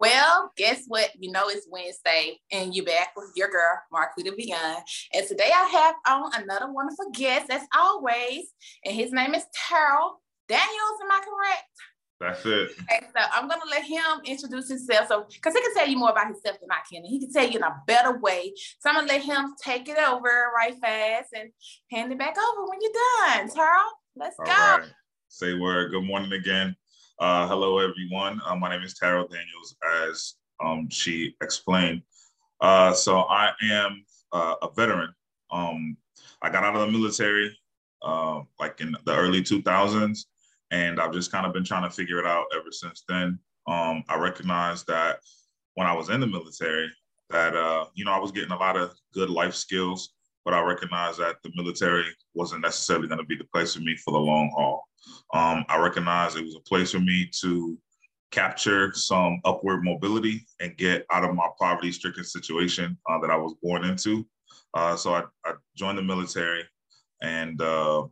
Well, guess what? You know it's Wednesday, and you're back with your girl, Marquita Veon. And today I have on another wonderful guest, as always, and his name is Tarryl Daniels. Am I correct? That's it. Okay, so I'm gonna let him introduce himself. So, because he can tell you more about himself than I can, and he can tell you in a better way. So I'm gonna let him take it over right fast and hand it back over when you're done. Tarryl, let's All go. right. Say word. Good morning again. Uh, hello, everyone. Uh, my name is Tarryl Daniels, as um, she explained. Uh, so I am uh, a veteran. Um, I got out of the military uh, like in the early 2000s, and I've just kind of been trying to figure it out ever since then. Um, I recognized that when I was in the military, that uh, you know I was getting a lot of good life skills, but I recognized that the military wasn't necessarily going to be the place for me for the long haul. Um, I recognized it was a place for me to capture some upward mobility and get out of my poverty stricken situation uh, that I was born into. Uh, so I, I, joined the military and uh,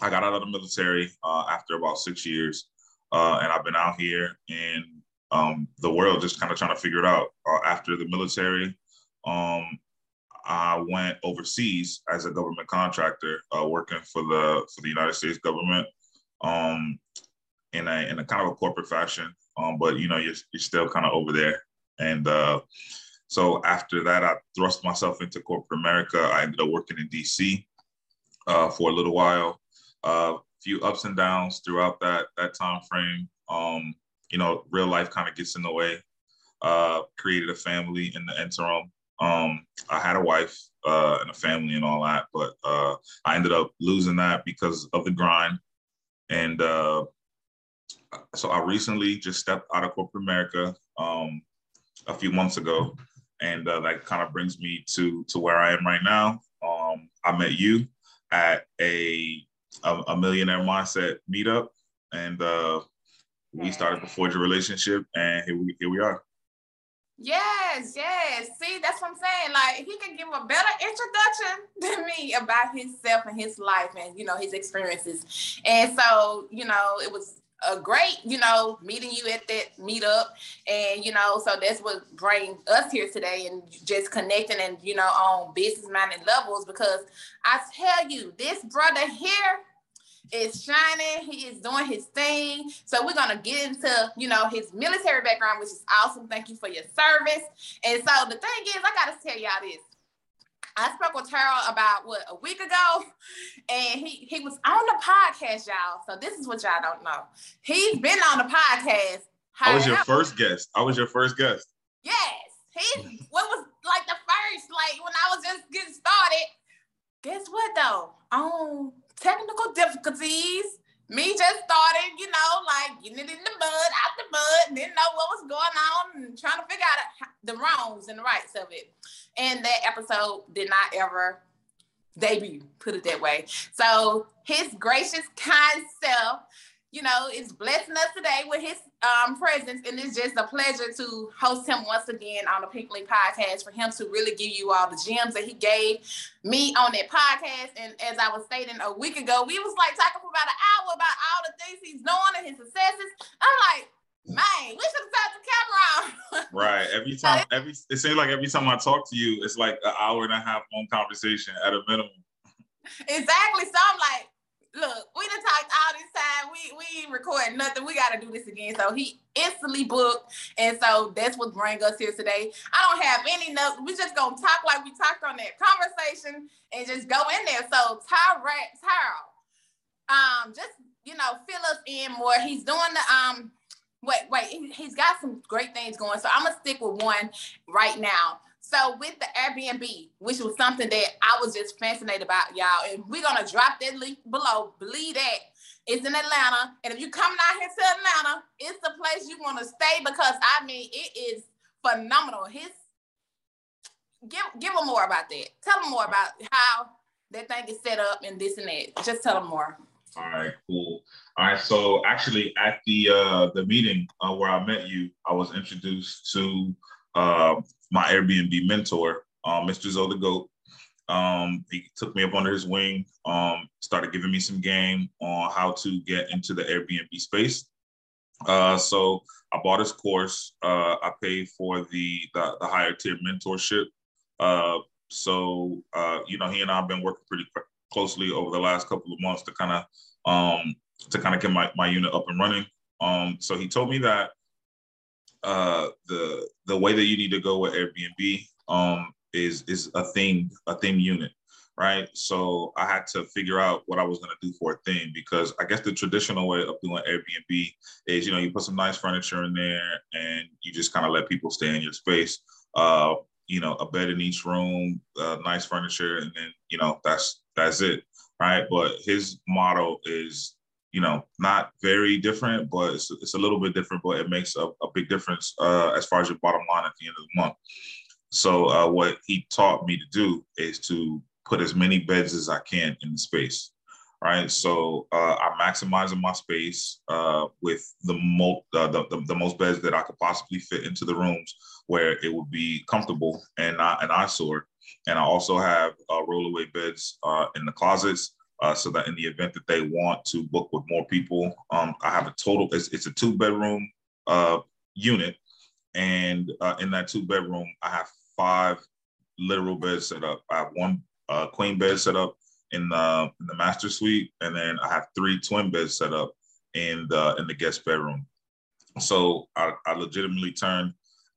I got out of the military uh, after about six years. Uh, and I've been out here in um, the world just kind of trying to figure it out. Uh, after the military, um, I went overseas as a government contractor, working for the for the United States government um, in a in a kind of a corporate fashion. Um, but you know, you're you're still kind of over there. And uh, so after that, I thrust myself into corporate America. I ended up working in DC uh, for a little while. A uh, few ups and downs throughout that that time frame. Um, you know, real life kind of gets in the way. Uh, created a family in the interim. Um, I had a wife uh, and a family and all that, but uh, I ended up losing that because of the grind. And uh, so I recently just stepped out of corporate America um, a few months ago, and uh, that kind of brings me to to where I am right now. Um, I met you at a a, a millionaire mindset meetup, and uh, we started to forge a relationship, and here we here we are. Yes, yes. See, that's what I'm saying. Like he can give a better introduction than me about himself and his life and you know his experiences. And so, you know, it was a great, you know, meeting you at that meetup. And, you know, so that's what bring us here today and just connecting and, you know, on business minded levels because I tell you, this brother here is shining. He is doing his thing. So we're gonna get into, you know, his military background, which is awesome. Thank you for your service. And so the thing is, I gotta tell y'all this. I spoke with Tarryl about what a week ago, and he he was on the podcast, y'all. So this is what y'all don't know. He's been on the podcast. I was your first guest. I was your first guest. Yes, he what was like the first, like when I was just getting started. Guess what though? On technical difficulties. Me just started, you know, like getting it in the mud, out the mud, didn't know what was going on, and trying to figure out the wrongs and the rights of it. And that episode did not ever debut, put it that way. So his gracious, kind self you know, is blessing us today with his um, presence. And it's just a pleasure to host him once again on the Pinkly podcast for him to really give you all the gems that he gave me on that podcast. And as I was stating a week ago, we was like talking for about an hour about all the things he's doing and his successes. I'm like, man, we should have turned the camera on. right. Every time, every it seems like every time I talk to you, it's like an hour and a half long conversation at a minimum. Exactly. So I'm like, look, we done talked all this time. We we ain't recording nothing. We gotta do this again. So he instantly booked. And so that's what bring us here today. I don't have any notes. We just gonna talk like we talked on that conversation and just go in there. So Tyrell, Tyrell, um, just you know, fill us in more. He's doing the um wait, wait, he's got some great things going. So I'm gonna stick with one right now. So with the Airbnb, which was something that I was just fascinated about, y'all, and we're gonna drop that link below. Believe that it's in Atlanta, and if you're coming out here to Atlanta, it's the place you want to stay because I mean it is phenomenal. His give give them more about that. Tell them more about how that thing is set up and this and that. Just tell them more. All right, cool. All right, so actually at the uh, the meeting uh, where I met you, I was introduced to uh, my Airbnb mentor, um, Mr. Zoe Goat. Um, he took me up under his wing, um, started giving me some game on how to get into the Airbnb space. Uh, so I bought his course. Uh, I paid for the the, the higher tier mentorship. Uh, so uh, you know, he and I have been working pretty closely over the last couple of months to kind of um, to kind of get my, my unit up and running. Um, so he told me that uh, the the way that you need to go with Airbnb um, is is a theme a theme unit, right? So I had to figure out what I was going to do for a theme because I guess the traditional way of doing Airbnb is you know you put some nice furniture in there and you just kind of let people stay in your space. Uh, you know, a bed in each room, uh, nice furniture, and then you know that's that's it, right? But his motto is you know, not very different, but it's, it's a little bit different, but it makes a, a big difference uh, as far as your bottom line at the end of the month. So uh, what he taught me to do is to put as many beds as I can in the space, right? So uh, I'm maximizing my space uh, with the, mo- uh, the, the, the most beds that I could possibly fit into the rooms where it would be comfortable and not an eyesore. And I also have uh, rollaway beds uh, in the closets uh, so that in the event that they want to book with more people, um, I have a total. It's, it's a two bedroom uh, unit, and uh, in that two bedroom, I have five literal beds set up. I have one uh, queen bed set up in the in the master suite, and then I have three twin beds set up in the in the guest bedroom. So I, I legitimately turned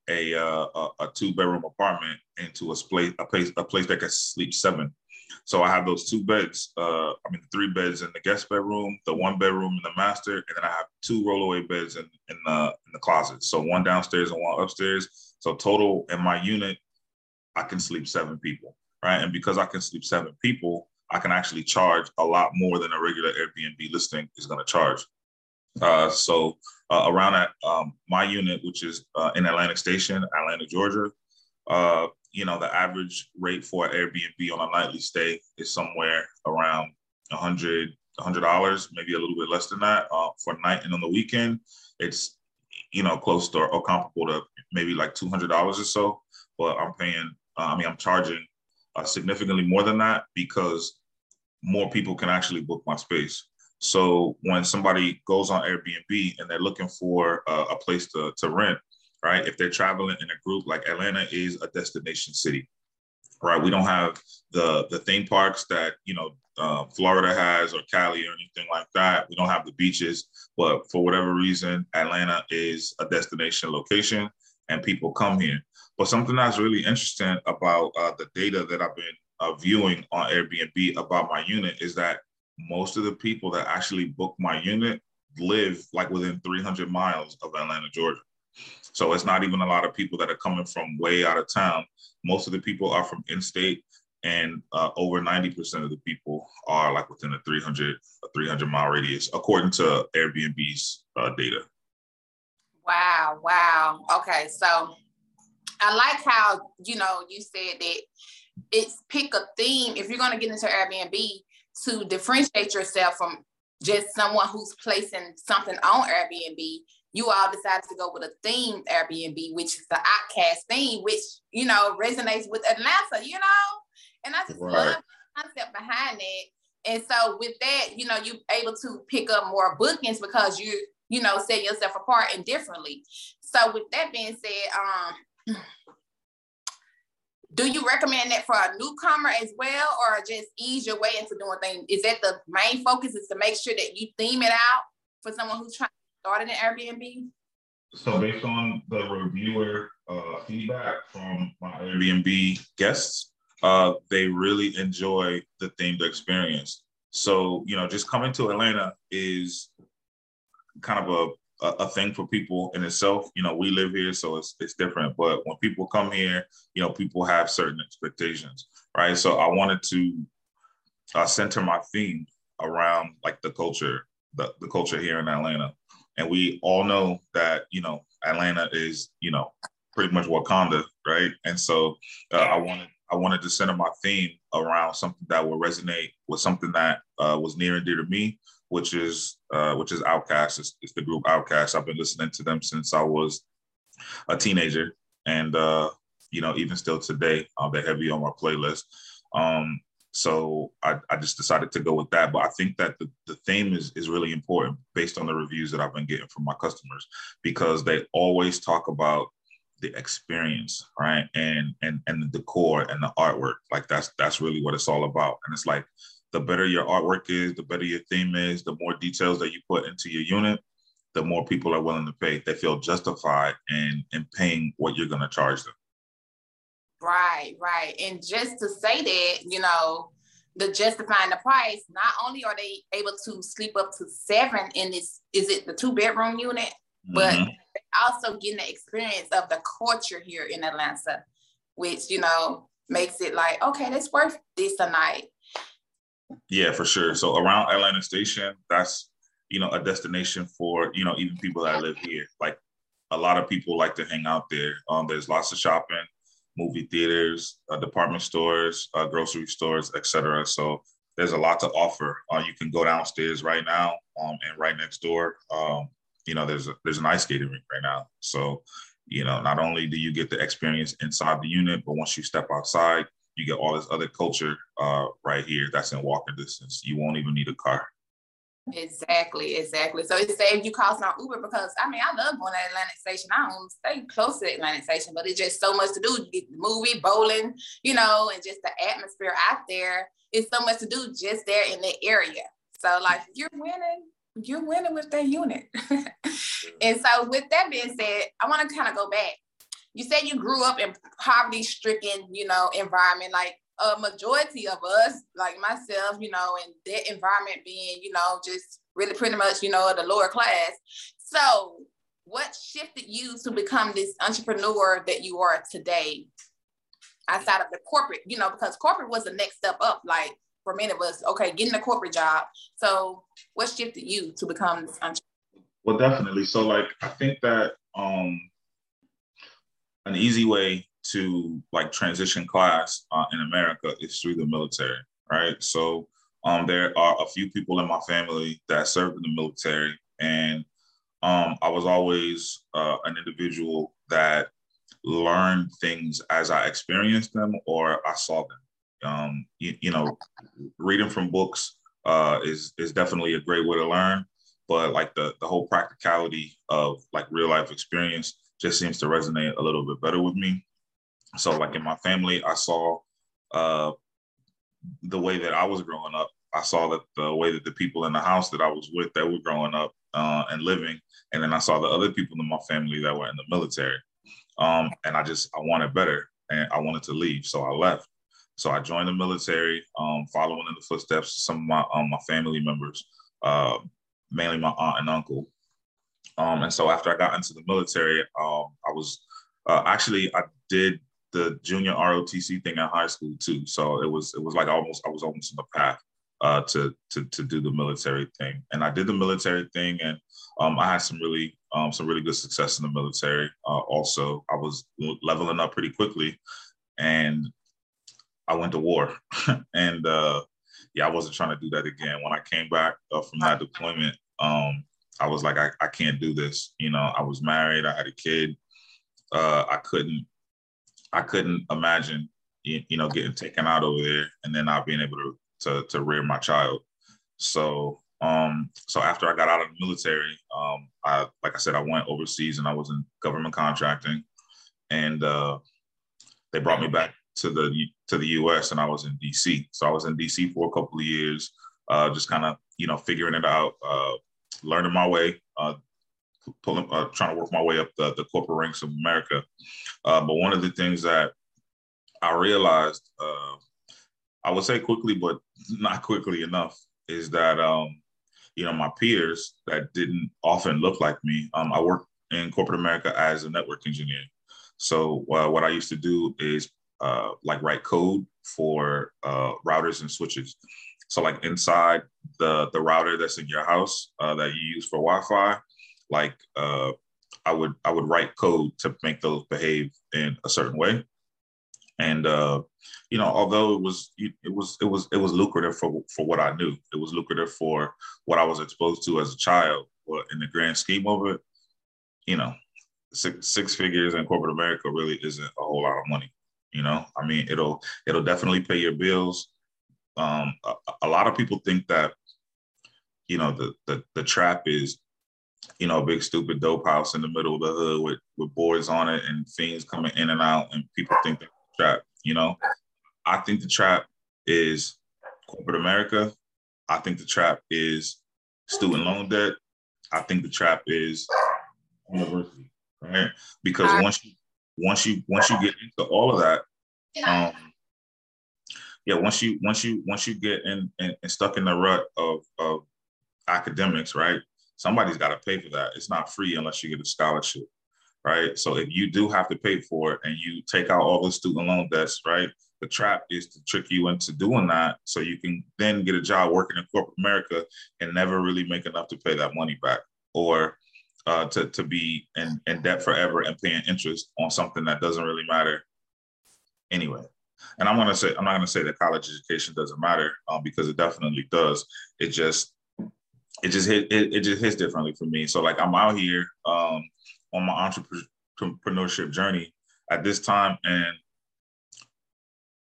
a, uh, a, a two bedroom apartment into a place a place a place that can sleep seven so I have those two beds. Uh, I mean, three beds in the guest bedroom, the one bedroom in the master, and then I have two rollaway beds in, in the in the closet. So one downstairs and one upstairs. So total in my unit, I can sleep seven people, right? And because I can sleep seven people, I can actually charge a lot more than a regular Airbnb listing is going to charge. Uh, so uh, around that, um, my unit, which is uh, in Atlantic Station, Atlanta, Georgia, uh, you know, the average rate for Airbnb on a nightly stay is somewhere around 100 $100, maybe a little bit less than that uh, for night. And on the weekend, it's, you know, close to or comparable to maybe like $200 or so. But I'm paying, uh, I mean, I'm charging uh, significantly more than that because more people can actually book my space. So when somebody goes on Airbnb and they're looking for uh, a place to, to rent, right? If they're traveling in a group, like Atlanta is a destination city, right? We don't have the the theme parks that you know uh, Florida has or Cali or anything like that. We don't have the beaches, but for whatever reason, Atlanta is a destination location, and people come here. But something that's really interesting about uh, the data that I've been uh, viewing on Airbnb about my unit is that most of the people that actually book my unit live like within 300 miles of Atlanta, Georgia. So it's not even a lot of people that are coming from way out of town. Most of the people are from in-state, and uh, over 90% of the people are like within a 300 a 300 mile radius, according to Airbnb's uh, data. Wow! Wow! Okay, so I like how you know you said that it's pick a theme if you're going to get into Airbnb to differentiate yourself from just someone who's placing something on Airbnb you all decided to go with a themed Airbnb, which is the OutKast theme, which you know resonates with Atlanta, you know. And I just right. love the concept behind it. And so with that, you know, you're able to pick up more bookings because you, you know, set yourself apart and differently. So with that being said, um, do you recommend that for a newcomer as well, or just ease your way into doing things? Is that the main focus is to make sure that you theme it out for someone who's trying an Airbnb? So based on the reviewer uh, feedback from my Airbnb guests, uh, they really enjoy the themed experience. So you know, just coming to Atlanta is kind of a, a, a thing for people in itself. You know, we live here, so it's it's different. But when people come here, you know, people have certain expectations, right? So I wanted to uh, center my theme around like the culture, the, the culture here in Atlanta and we all know that you know Atlanta is you know pretty much Wakanda, right? And so uh, I wanted I wanted to center my theme around something that would resonate with something that uh, was near and dear to me, which is uh, which is OutKast. It's, it's, the group OutKast. I've been listening to them since I was a teenager, and uh, you know even still today, uh, they're heavy on my playlist. Um, so I, I just decided to go with that. But I think that the, the theme is, is really important based on the reviews that I've been getting from my customers because they always talk about the experience, right? And and and the decor and the artwork. Like that's that's really what it's all about. And it's like the better your artwork is, the better your theme is, the more details that you put into your unit, the more people are willing to pay. They feel justified in in paying what you're gonna charge them. Right, right. And just to say that, you know, the justifying the price, not only are they able to sleep up to seven in this, is it the two bedroom unit, mm-hmm. but also getting the experience of the culture here in Atlanta, which, you know, makes it like, okay, that's worth this a night. Yeah, for sure. So around Atlantic Station, that's, you know, a destination for, you know, even people that live here. Like a lot of people like to hang out there. Um, there's lots of shopping movie theaters, uh, department stores, uh, grocery stores, etc. So there's a lot to offer. Uh, you can go downstairs right now, um, and right next door, um, you know, there's a, there's an ice skating rink right now. So, you know, not only do you get the experience inside the unit, but once you step outside, you get all this other culture uh, right here that's in walking distance. You won't even need a car. Exactly, exactly. So it saved you cost on Uber because I mean I love going to Atlantic Station. I don't stay close to Atlantic Station, but it's just so much to do. The movie, bowling, you know, and just the atmosphere out there. It's so much to do just there in the area. So like you're winning, you're winning with that unit. and so with that being said, I want to kind of go back. You said you grew up in poverty stricken, you know, environment. Like a majority of us, like myself, you know, in that environment being, you know, just really pretty much, you know, the lower class. So, what shifted you to become this entrepreneur that you are today outside of the corporate, you know, because corporate was the next step up, like for many of us, okay, getting a corporate job. So, what shifted you to become this entrepreneur? Well, definitely. So, like, I think that um, an easy way to like transition class uh, in America is through the military, right? So um, there are a few people in my family that served in the military, and um, I was always uh, an individual that learned things as I experienced them or I saw them. Um, you, you, know, reading from books uh, is is definitely a great way to learn, but like the the whole practicality of like real life experience just seems to resonate a little bit better with me. So, like in my family, I saw uh, the way that I was growing up. I saw that the way that the people in the house that I was with that were growing up uh, and living, and then I saw the other people in my family that were in the military. Um, and I just I wanted better, and I wanted to leave, so I left. So I joined the military, um, following in the footsteps of some of my um, my family members, uh, mainly my aunt and uncle. Um, and so after I got into the military, um, I was uh, actually I did the junior ROTC thing in high school too. So it was it was like almost I was almost in the path uh, to to to do the military thing, and I did the military thing, and um, I had some really um, some really good success in the military. Uh, also, I was leveling up pretty quickly, and I went to war, and uh, yeah, I wasn't trying to do that again. When I came back uh, from that deployment, um, I was like, I, I can't do this. You know, I was married, I had a kid. Uh, I couldn't I couldn't imagine, you, you know, getting taken out over there and then not being able to to, to rear my child. So um, so after I got out of the military, um, I like I said, I went overseas and I was in government contracting, and uh, they brought me back to the to the U.S. and I was in D.C. So I was in D.C. for a couple of years, uh, just kind of you know figuring it out, uh, learning my way, uh, pulling, uh, trying to work my way up the, the corporate ranks of America. Uh, but one of the things that I realized, uh, I would say quickly, but not quickly enough, is that um, you know my peers that didn't often look like me. Um, I worked in corporate America as a network engineer. So uh, what I used to do is uh, like write code for uh, routers and switches. So like inside the the router that's in your house uh, that you use for Wi-Fi, like uh, I would I would write code to make those behave in a certain way. And uh, you know, although it was it was it was it was lucrative for for what I knew, it was lucrative for what I was exposed to as a child. But in the grand scheme of it, you know, six six figures in corporate America really isn't a whole lot of money. You know, I mean, it'll it'll definitely pay your bills, Um, a, a lot of people think that, you know, the, the the trap is, you know, a big stupid dope house in the middle of the hood with with boards on it and fiends coming in and out, and people think the trap. You know, I think the trap is corporate America. I think the trap is student loan debt. I think the trap is university, right? Because once you once you once you get into all of that, um, yeah, once you once you once you get in, in, in stuck in the rut of of academics, right? Somebody's got to pay for that. It's not free unless you get a scholarship, right? So if you do have to pay for it and you take out all the student loan debts, right? The trap is to trick you into doing that so you can then get a job working in corporate America and never really make enough to pay that money back or uh, to, to be in, in debt forever and paying interest on something that doesn't really matter anyway. And I'm gonna say I'm not gonna say that college education doesn't matter um, because it definitely does. It just it just hit it, it just hits differently for me. So like I'm out here um, on my entrepreneurship journey at this time, and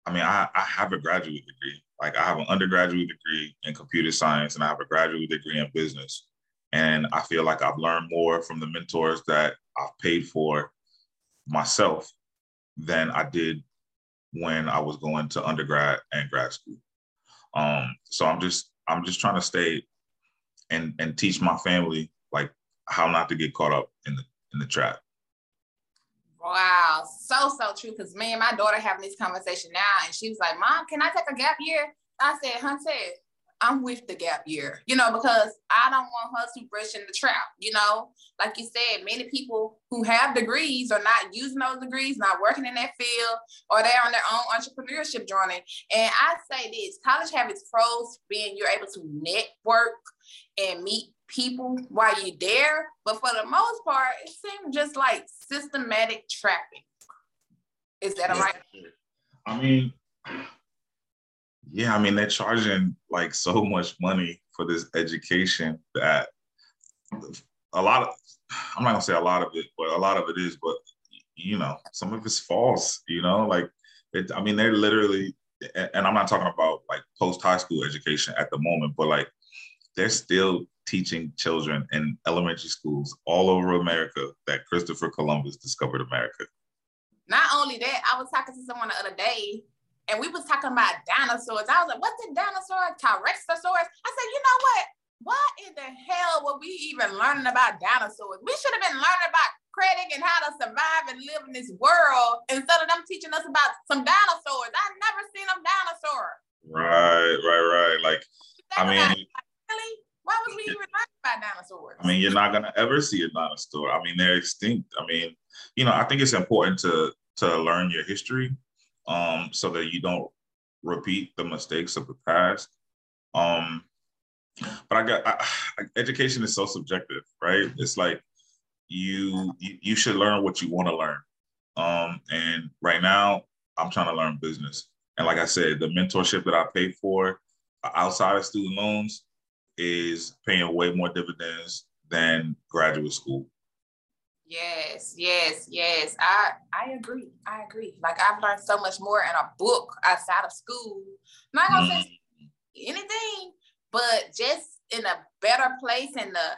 I mean I, I have a graduate degree. Like I have an undergraduate degree in computer science, and I have a graduate degree in business. And I feel like I've learned more from the mentors that I've paid for myself than I did when I was going to undergrad and grad school. Um, so I'm just I'm just trying to stay and and teach my family like how not to get caught up in the in the trap. Wow, so so true. Because me and my daughter having this conversation now, and she was like, "Mom, can I take a gap year?" I said, "Hunter, I'm with the gap year, you know, because I don't want her to brush in the trap, you know. Like you said, many people who have degrees are not using those degrees, not working in that field, or they're on their own entrepreneurship journey. And I say this college have its pros being you're able to network and meet people while you're there. But for the most part, it seems just like systematic trapping. Is that yeah. right? I mean, yeah, I mean they're charging like so much money for this education that a lot of I'm not gonna say a lot of it, but a lot of it is, but you know, some of it's false, you know, like it, I mean, they're literally and I'm not talking about like post high school education at the moment, but like they're still teaching children in elementary schools all over America that Christopher Columbus discovered America. Not only that, I was talking to someone the other day and we was talking about dinosaurs. I was like, what's a dinosaur? Tyrannosaurus. I said, you know what? What in the hell were we even learning about dinosaurs? We should have been learning about credit and how to survive and live in this world instead of them teaching us about some dinosaurs. I've never seen them dinosaur. Right, right, right. Like, I mean, really? Why was we even learning about dinosaurs? I mean, you're not gonna ever see a dinosaur. I mean, they're extinct. I mean, you know, I think it's important to to learn your history um, so that you don't repeat the mistakes of the past. Um, but I got I, education is so subjective, right? It's like you you, should learn what you want to learn. Um, and right now, I'm trying to learn business. And like I said, the mentorship that I paid for outside of student loans is paying way more dividends than graduate school. Yes, yes, yes. I I agree. I agree. Like I've learned so much more in a book outside of school. I'm not gonna mm. say anything, but just in a better place and the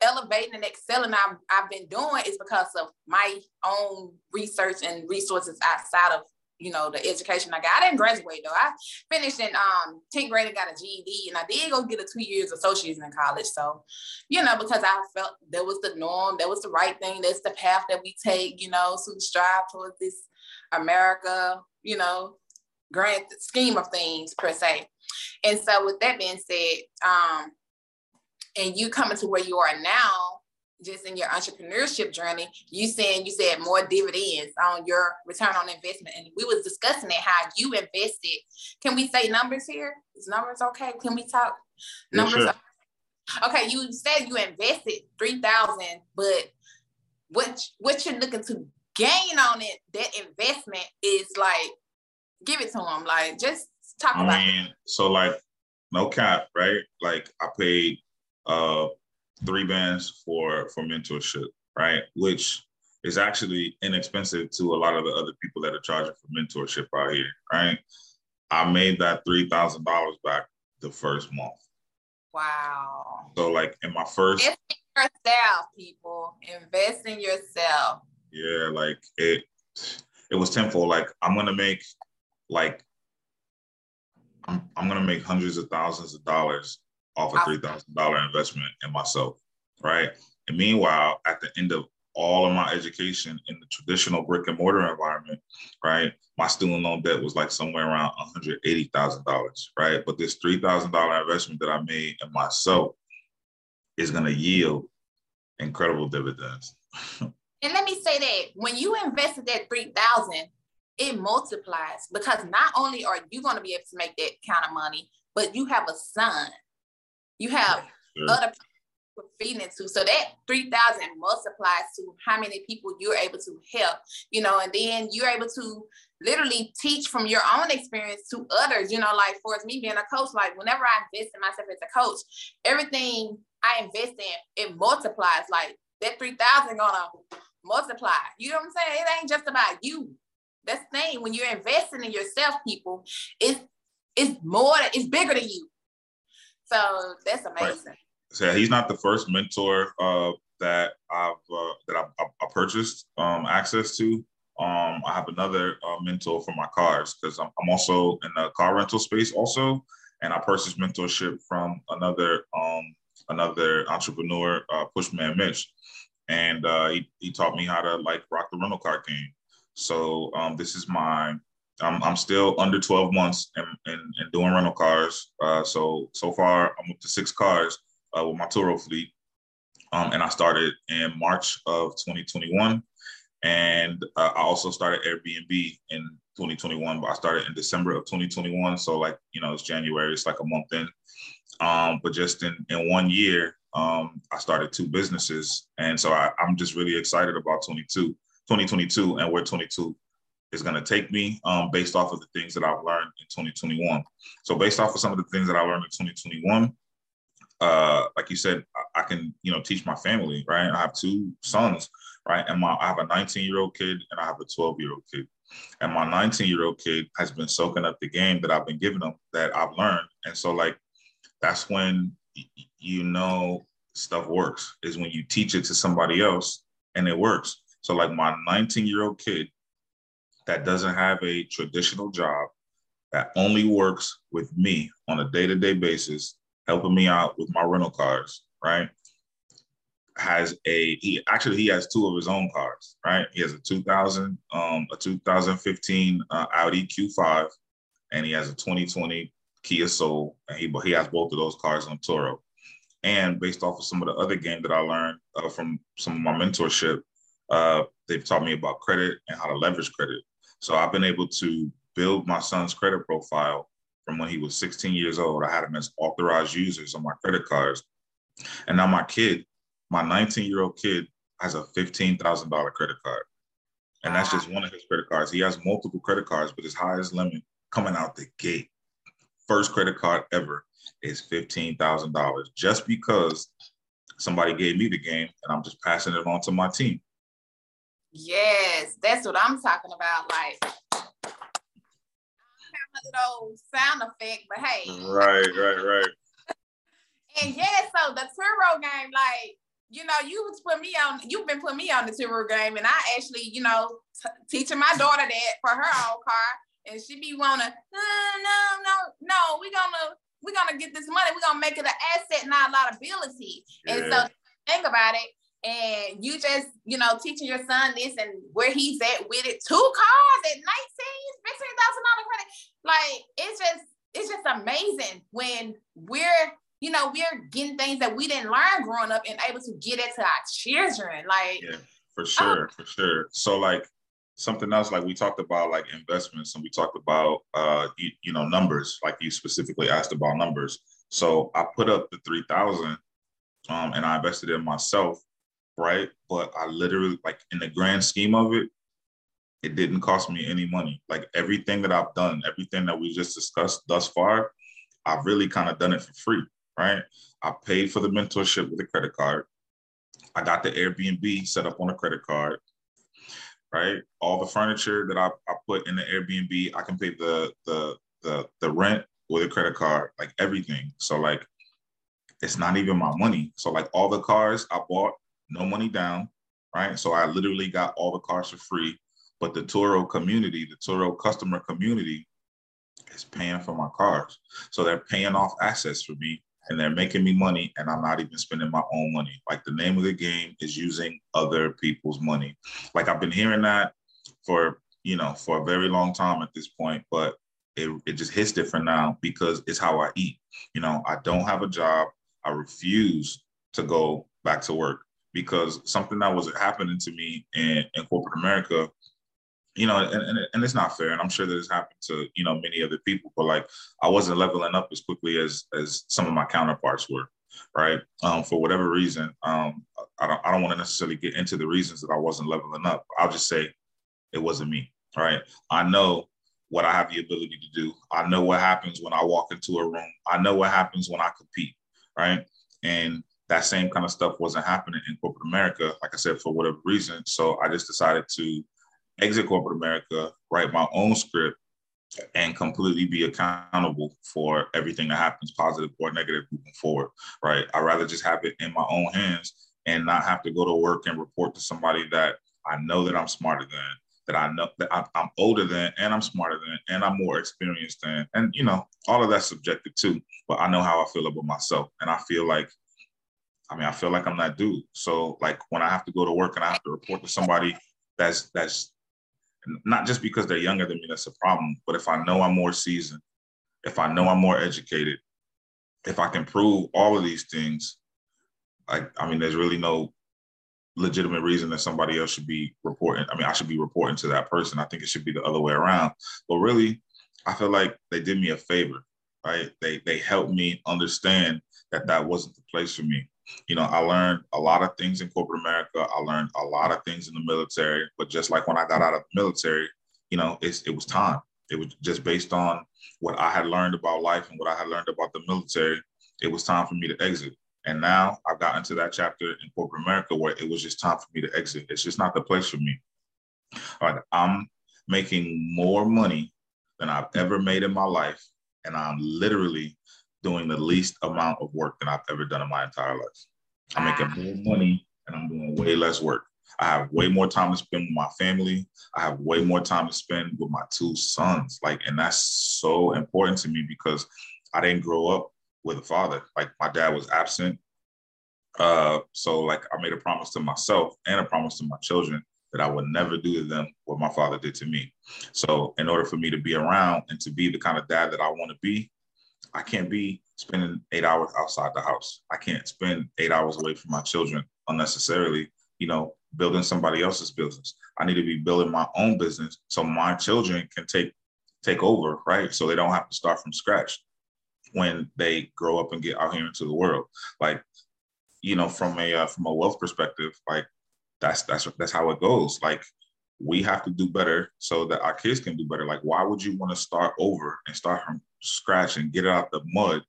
elevating and excelling I've, I've been doing is because of my own research and resources outside of you know, the education I got. I didn't graduate though. I finished in um 10th grade and got a GED and I did go get a two years associates in college. So, you know, because I felt that was the norm, that was the right thing, that's the path that we take, you know, to strive towards this America, you know, grand scheme of things per se. And so with that being said, um, and you coming to where you are now, just in your entrepreneurship journey, you saying you said more dividends on your return on investment. And we was discussing it, how you invested. Can we say numbers here? Is numbers okay? Can we talk numbers? Yeah, sure. Okay, you said you invested 3000 but what what you're looking to gain on it, that investment is like, give it to them. Like, just talk I about mean, it. So like, no cap, right? Like I paid uh three bands for for mentorship, right? Which is actually inexpensive to a lot of the other people that are charging for mentorship out here, right? I made that three thousand dollars back the first month. Wow. So like in my first invest in yourself, people. Invest in yourself. Yeah, like it it was tenfold. Like I'm gonna make like I'm I'm gonna make hundreds of thousands of dollars off a three thousand dollar investment in myself. Right. And meanwhile, at the end of all of my education in the traditional brick and mortar environment, right? My student loan debt was like somewhere around $180,000, right? But this $3,000 investment that I made in myself is going to yield incredible dividends. and let me say that when you invested that 3000 it multiplies because not only are you going to be able to make that kind of money, but you have a son. You have sure. other people feeding into. So that 3,000 multiplies to how many people you're able to help, you know, and then you're able to literally teach from your own experience to others, you know, like for me being a coach, like whenever I invest in myself as a coach, everything I invest in, it multiplies. Like that 3,000 gonna multiply. You know what I'm saying? It ain't just about you. That's the thing. When you're investing in yourself, people, it's it's more, it's bigger than you. So that's amazing. Right so he's not the first mentor uh, that I've uh, that I've, i purchased um, access to. Um, I have another uh, mentor for my cars because I'm, I'm, also in the car rental space also, and I purchased mentorship from another um, another entrepreneur, uh, Pushman Mitch, and uh, he he taught me how to like rock the rental car game. So um, this is my I'm, I'm still under 12 months and, and, and doing rental cars. Uh, so so far I'm up to six cars uh, with my Turo fleet. Um, and I started in March of 2021. And uh, I also started Airbnb in 2021, but I started in December of 2021. So like, you know, it's January, it's like a month in. Um, but just in, in one year, um, I started two businesses. And so I, I'm just really excited about 22, 2022 and where 22 is going to take me um, based off of the things that I've learned in 2021. So based off of some of the things that I learned in 2021, uh, like you said, I, I can, you know, teach my family, right? I have two sons, right? And my I have a 19 year old kid and I have a 12 year old kid. And my 19 year old kid has been soaking up the game that I've been giving them that I've learned. And so, like, that's when you know stuff works is when you teach it to somebody else and it works. So, like, my 19 year old kid that doesn't have a traditional job that only works with me on a day to day basis helping me out with my rental cars, right? Has a he actually he has two of his own cars, right? He has a 2000 um a 2015 uh, Audi Q5 and he has a 2020 Kia Soul and he he has both of those cars on Turo. And based off of some of the other game that I learned uh, from some of my mentorship, uh, they've taught me about credit and how to leverage credit. So I've been able to build my son's credit profile from when he was 16 years old. I had him as authorized users on my credit cards. And now my kid, my 19 year old kid, has a $15,000 credit card. And that's just one of his credit cards. He has multiple credit cards, but his highest limit coming out the gate, first credit card ever, is $15,000 just because somebody gave me the game and I'm just passing it on to my team. Yes, that's what I'm talking about. Like, little sound effect, but hey. Right, right, right. and yeah, so the Turo game, like, you know, you was put me on, you've been putting me on the Turo game, and I actually, you know, t- teaching my daughter that for her own car, and she be wanna, no, no, no, we gonna, we gonna get this money, we gonna make it an asset, not a liability. Yeah. And so think about it, and you just, you know, teaching your son this and where he's at with it. Two cars at 19, $15,000 credit. Like it's just, it's just amazing when we're, you know, we're getting things that we didn't learn growing up and able to get it to our children. Like yeah, for sure, oh. for sure. So like something else, like we talked about like investments and we talked about uh you, you know numbers, like you specifically asked about numbers. So I put up the 3000 um, and I invested in myself right? But I literally, like, in the grand scheme of it, it didn't cost me any money. Like everything that I've done, everything that we just discussed thus far, I've really kind of done it for free, right? I paid for the mentorship with a credit card. I got the Airbnb set up on a credit card, right? All the furniture that I, I put in the Airbnb, I can pay the the the the rent with a credit card, like everything. So like it's not even my money. So like all the cars I bought, no money down, right? So I literally got all the cars for free. But the Turo community, the Turo customer community is paying for my cars. So they're paying off assets for me and they're making me money and I'm not even spending my own money. Like the name of the game is using other people's money. Like I've been hearing that for, you know, for a very long time at this point, but it, it just hits different now because it's how I eat. You know, I don't have a job. I refuse to go back to work because something that was happening to me in, in corporate America, you know, and, and, and it's not fair. And I'm sure that it's happened to, you know, many other people, but like I wasn't leveling up as quickly as as some of my counterparts were, right? Um, for whatever reason. Um, I don't I don't want to necessarily get into the reasons that I wasn't leveling up. I'll just say it wasn't me. Right. I know what I have the ability to do. I know what happens when I walk into a room. I know what happens when I compete, right? And that same kind of stuff wasn't happening in corporate America, like I said, for whatever reason. So I just decided to exit corporate America, write my own script, and completely be accountable for everything that happens, positive or negative, moving forward. Right? I'd rather just have it in my own hands and not have to go to work and report to somebody that I know that I'm smarter than, that I know that I'm older than and I'm smarter than and I'm more experienced than. And, you know, all of that's subjective too. But I know how I feel about myself. And I feel like, I mean, I feel like I'm that dude. So like when I have to go to work and I have to report to somebody that's that's not just because they're younger than me, that's a problem. But if I know I'm more seasoned, if I know I'm more educated, if I can prove all of these things, like I mean, there's really no legitimate reason that somebody else should be reporting. I mean, I should be reporting to that person. I think it should be the other way around. But really, I feel like they did me a favor, right? They they helped me understand that that wasn't the place for me. You know, I learned a lot of things in corporate America. I learned a lot of things in the military. But just like when I got out of the military, you know, it was time. It was just based on what I had learned about life and what I had learned about the military. It was time for me to exit. And now I've gotten to that chapter in corporate America where it was just time for me to exit. It's just not the place for me. All right, I'm making more money than I've ever made in my life. And I'm literally doing the least amount of work than I've ever done in my entire life. I'm making more money and I'm doing way less work. I have way more time to spend with my family. I have way more time to spend with my two sons. Like, and that's so important to me because I didn't grow up with a father. Like my dad was absent. Uh, so like I made a promise to myself and a promise to my children that I would never do to them what my father did to me. So in order for me to be around and to be the kind of dad that I want to be, I can't be spending eight hours outside the house. I can't spend eight hours away from my children unnecessarily, you know, building somebody else's business. I need to be building my own business so my children can take take over, right? So they don't have to start from scratch when they grow up and get out here into the world. Like, you know, from a uh, from a wealth perspective, like that's that's that's how it goes. Like we have to do better so that our kids can do better. Like, why would you want to start over and start from scratch and get it out the mud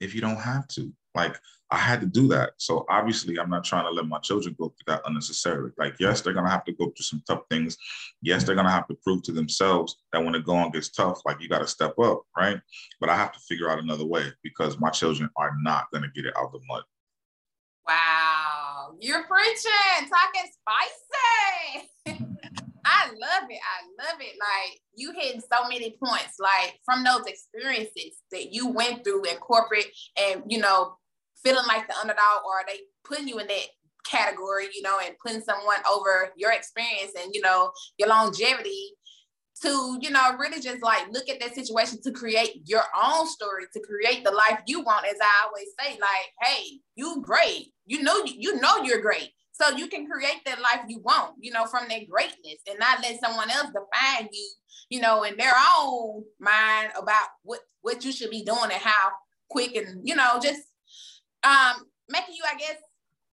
if you don't have to? Like, I had to do that. So obviously, I'm not trying to let my children go through that unnecessarily. Like, yes, they're gonna have to go through some tough things. Yes, they're gonna have to prove to themselves that when the going gets tough, like you got to step up, right? But I have to figure out another way because my children are not gonna get it out the mud. Wow, you're preaching, talking spicy. I love it. I love it. Like you hitting so many points, like from those experiences that you went through in corporate and you know, feeling like the underdog, or they putting you in that category, you know, and putting someone over your experience and you know your longevity to you know really just like look at that situation to create your own story to create the life you want as i always say like hey you great. You know you know you're great. So you can create that life you want, you know, from that greatness and not let someone else define you, you know, in their own mind about what what you should be doing and how quick and you know, just um making you, I guess,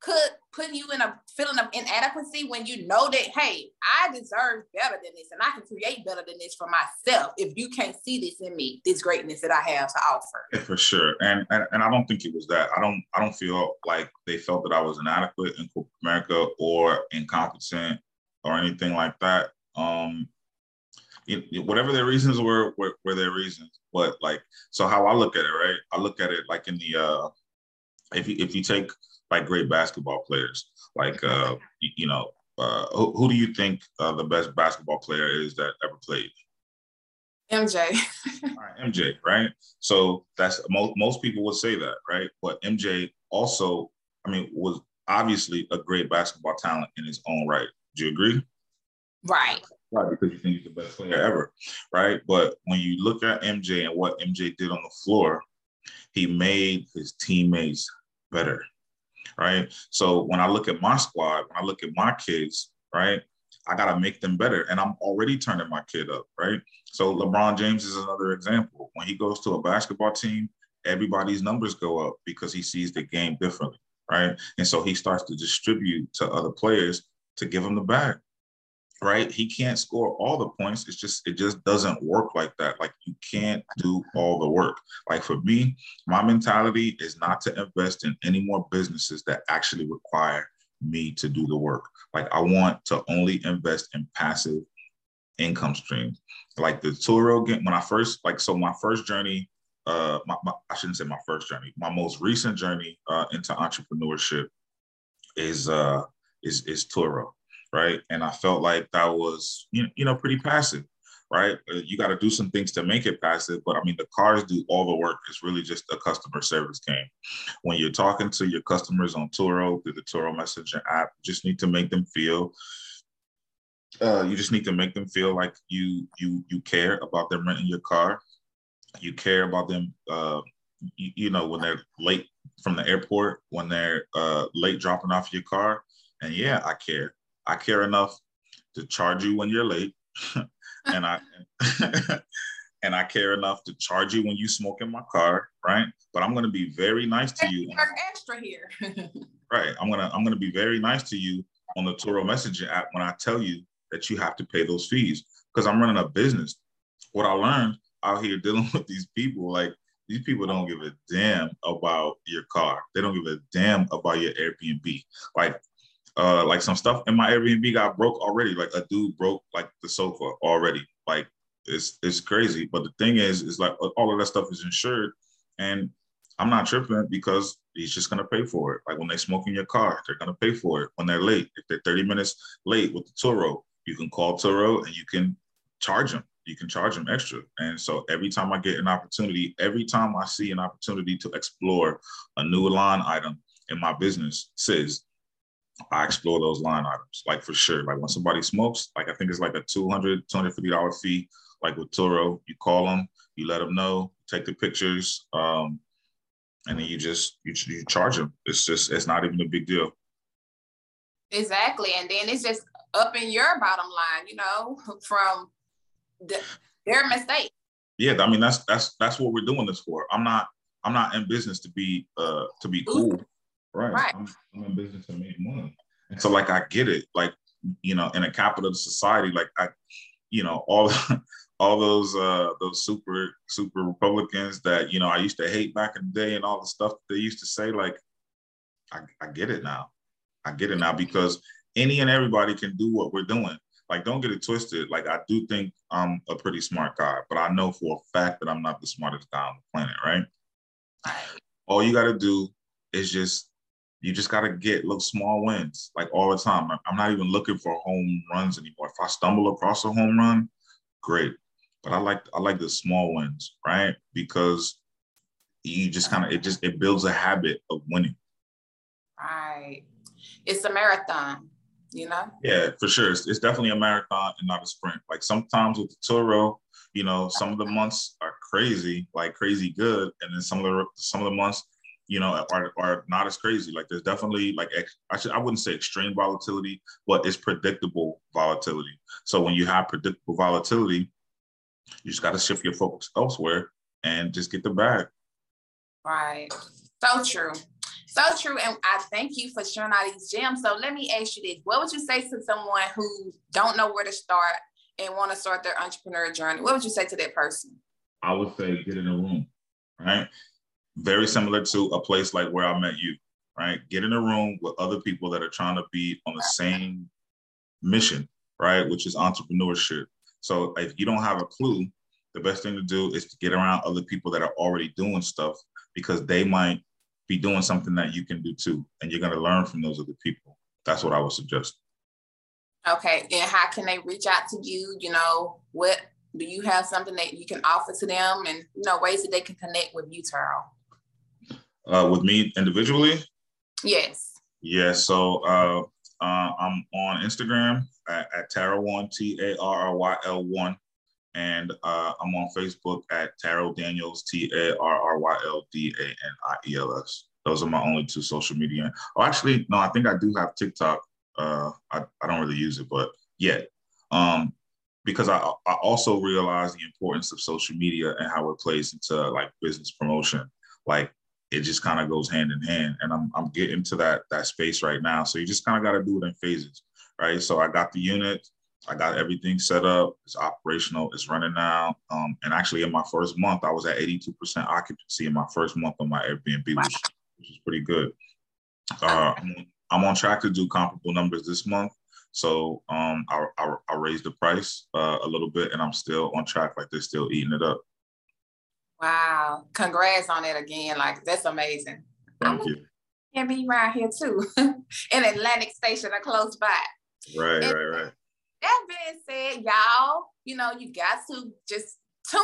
could put you in a feeling of inadequacy when you know that hey i deserve better than this and i can create better than this for myself if you can't see this in me this greatness that i have to offer yeah, for sure and, and and i don't think it was that i don't i don't feel like they felt that i was inadequate in corporate america or incompetent or anything like that um whatever their reasons were, were, were their reasons. But like, so how I look at it, right? I look at it like in the uh, if you if you take like great basketball players, like uh, you know, uh, who, who do you think uh, the best basketball player is that ever played? MJ. right, MJ, right? So that's most most people would say that, right? But MJ also, I mean, was obviously a great basketball talent in his own right. Do you agree? Right. Right, because you think he's the best player ever, right? But when you look at MJ and what MJ did on the floor, he made his teammates better, right? So when I look at my squad, when I look at my kids, right, I got to make them better. And I'm already turning my kid up, right? So LeBron James is another example. When he goes to a basketball team, everybody's numbers go up because he sees the game differently, right? And so he starts to distribute to other players to give them the bag right? He can't score all the points. It's just it just doesn't work like that. Like you can't do all the work. Like for me, my mentality is not to invest in any more businesses that actually require me to do the work. Like I want to only invest in passive income streams. Like the Turo game when I first like so my first journey uh my, my, I shouldn't say my first journey. My most recent journey uh into entrepreneurship is uh is is Turo right? And I felt like that was you know pretty passive, right? Uh, you got to do some things to make it passive, but I mean the cars do all the work. It's really just a customer service game. When you're talking to your customers on Turo through the Turo Messenger app, you just need to make them feel. Uh, you just need to make them feel like you you you care about them renting your car. You care about them. Uh, you, you know when they're late from the airport, when they're uh, late dropping off your car, and yeah, I care I care enough to charge you when you're late, and I and I care enough to charge you when you smoke in my car, right? But I'm gonna be very nice to you. extra here. right. I'm gonna I'm gonna be very nice to you on the Turo Messenger app when I tell you that you have to pay those fees because I'm running a business. What I learned out here dealing with these people, like these people don't give a damn about your car. They don't give a damn about your Airbnb. Like uh, like some stuff in my Airbnb got broke already. Like a dude broke like the sofa already. Like it's it's crazy. But the thing is, is like all of that stuff is insured, and I'm not tripping because he's just gonna pay for it. Like when they smoke in your car, they're gonna pay for it. When they're late, if they're 30 minutes late with the Turo, you can call Turo and you can charge them. You can charge them extra. And so every time I get an opportunity, every time I see an opportunity to explore a new line item in my business, says I explore those line items, like for sure. Like when somebody smokes, like I think it's like a 200 $250 fee. Like with Turo, you call them, you let them know, take the pictures, um, and then you just you, you charge them. It's just it's not even a big deal. Exactly, and then it's just up in your bottom line, you know, from the, their mistake. Yeah, I mean that's that's that's what we're doing this for. I'm not I'm not in business to be uh to be cool. Right. right. I'm, I'm in business to make money. And so like I get it. Like, you know, in a capitalist society, like I, you know, all all those uh those super super Republicans that, you know, I used to hate back in the day and all the stuff they used to say, like, I, I get it now. I get it now because any and everybody can do what we're doing. Like, don't get it twisted. Like, I do think I'm a pretty smart guy, but I know for a fact that I'm not the smartest guy on the planet, right? All you got to do is just you just got to get little small wins like all the time. I'm not even looking for home runs anymore. If I stumble across a home run, great. But I like I like the small wins, right? Because you just kind of it just it builds a habit of winning. Right. It's a marathon, you know? Yeah, for sure. It's, it's definitely a marathon and not a sprint. Like sometimes with the Turo, you know, some of the months are crazy, like crazy good, and then some of the some of the months you know, are, are not as crazy. Like there's definitely like I should I wouldn't say extreme volatility, but it's predictable volatility. So when you have predictable volatility, you just got to shift your focus elsewhere and just get the bag. Right. So true. So true. And I thank you for sharing all these gems. So let me ask you this. What would you say to someone who don't know where to start and want to start their entrepreneur journey? What would you say to that person? I would say get in a room, right? Very similar to a place like where I met you, right? Get in a room with other people that are trying to be on the same mission, right? Which is entrepreneurship. So if you don't have a clue, the best thing to do is to get around other people that are already doing stuff because they might be doing something that you can do too. And you're going to learn from those other people. That's what I would suggest. Okay. And how can they reach out to you? You know, what do you have something that you can offer to them and, you know, ways that they can connect with you, Tarryl? Uh, with me individually? Yes. Yeah. So uh, uh, I'm on Instagram at, at Tarryl1, T A R R Y L 1. And uh, I'm on Facebook at Tarryl Daniels, T A R R Y L D A N I E L S. Those are my only two social media. Oh, actually, no, I think I do have TikTok. Uh, I, I don't really use it, but yet. Um, because I, I also realize the importance of social media and how it plays into like business promotion. Like it just kind of goes hand in hand. And I'm, I'm getting to that, that space right now. So you just kind of got to do it in phases, right? So I got the unit, I got everything set up. It's operational. It's running now. Um, and actually, in my first month, I was at 82% occupancy in my first month on my Airbnb, which, which is pretty good. Uh, I'm, on track to do comparable numbers this month. So um, I, I, I raised the price uh, a little bit, and I'm still on track. Like they're still eating it up. Wow. Congrats on it again. Like that's amazing. Thank I'm you. Can be right here too. in Atlantic Station or close by. Right, and right, right. That being said, y'all, you know, you got to just tune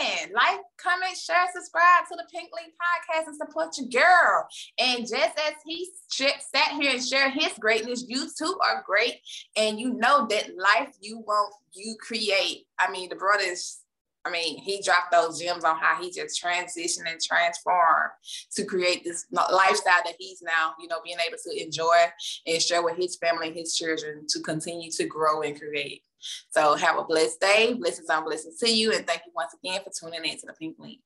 in, like, comment, share, subscribe to the Pink Link podcast and support your girl. And just as he sat here and shared his greatness, you too are great. And you know that life you want, you create. I mean, the brother is I mean, he dropped those gems on how he just transitioned and transformed to create this lifestyle that he's now, you know, being able to enjoy and share with his family his children to continue to grow and create. So have a blessed day. Blessings on blessings to you. And thank you once again for tuning in to the Pink Link.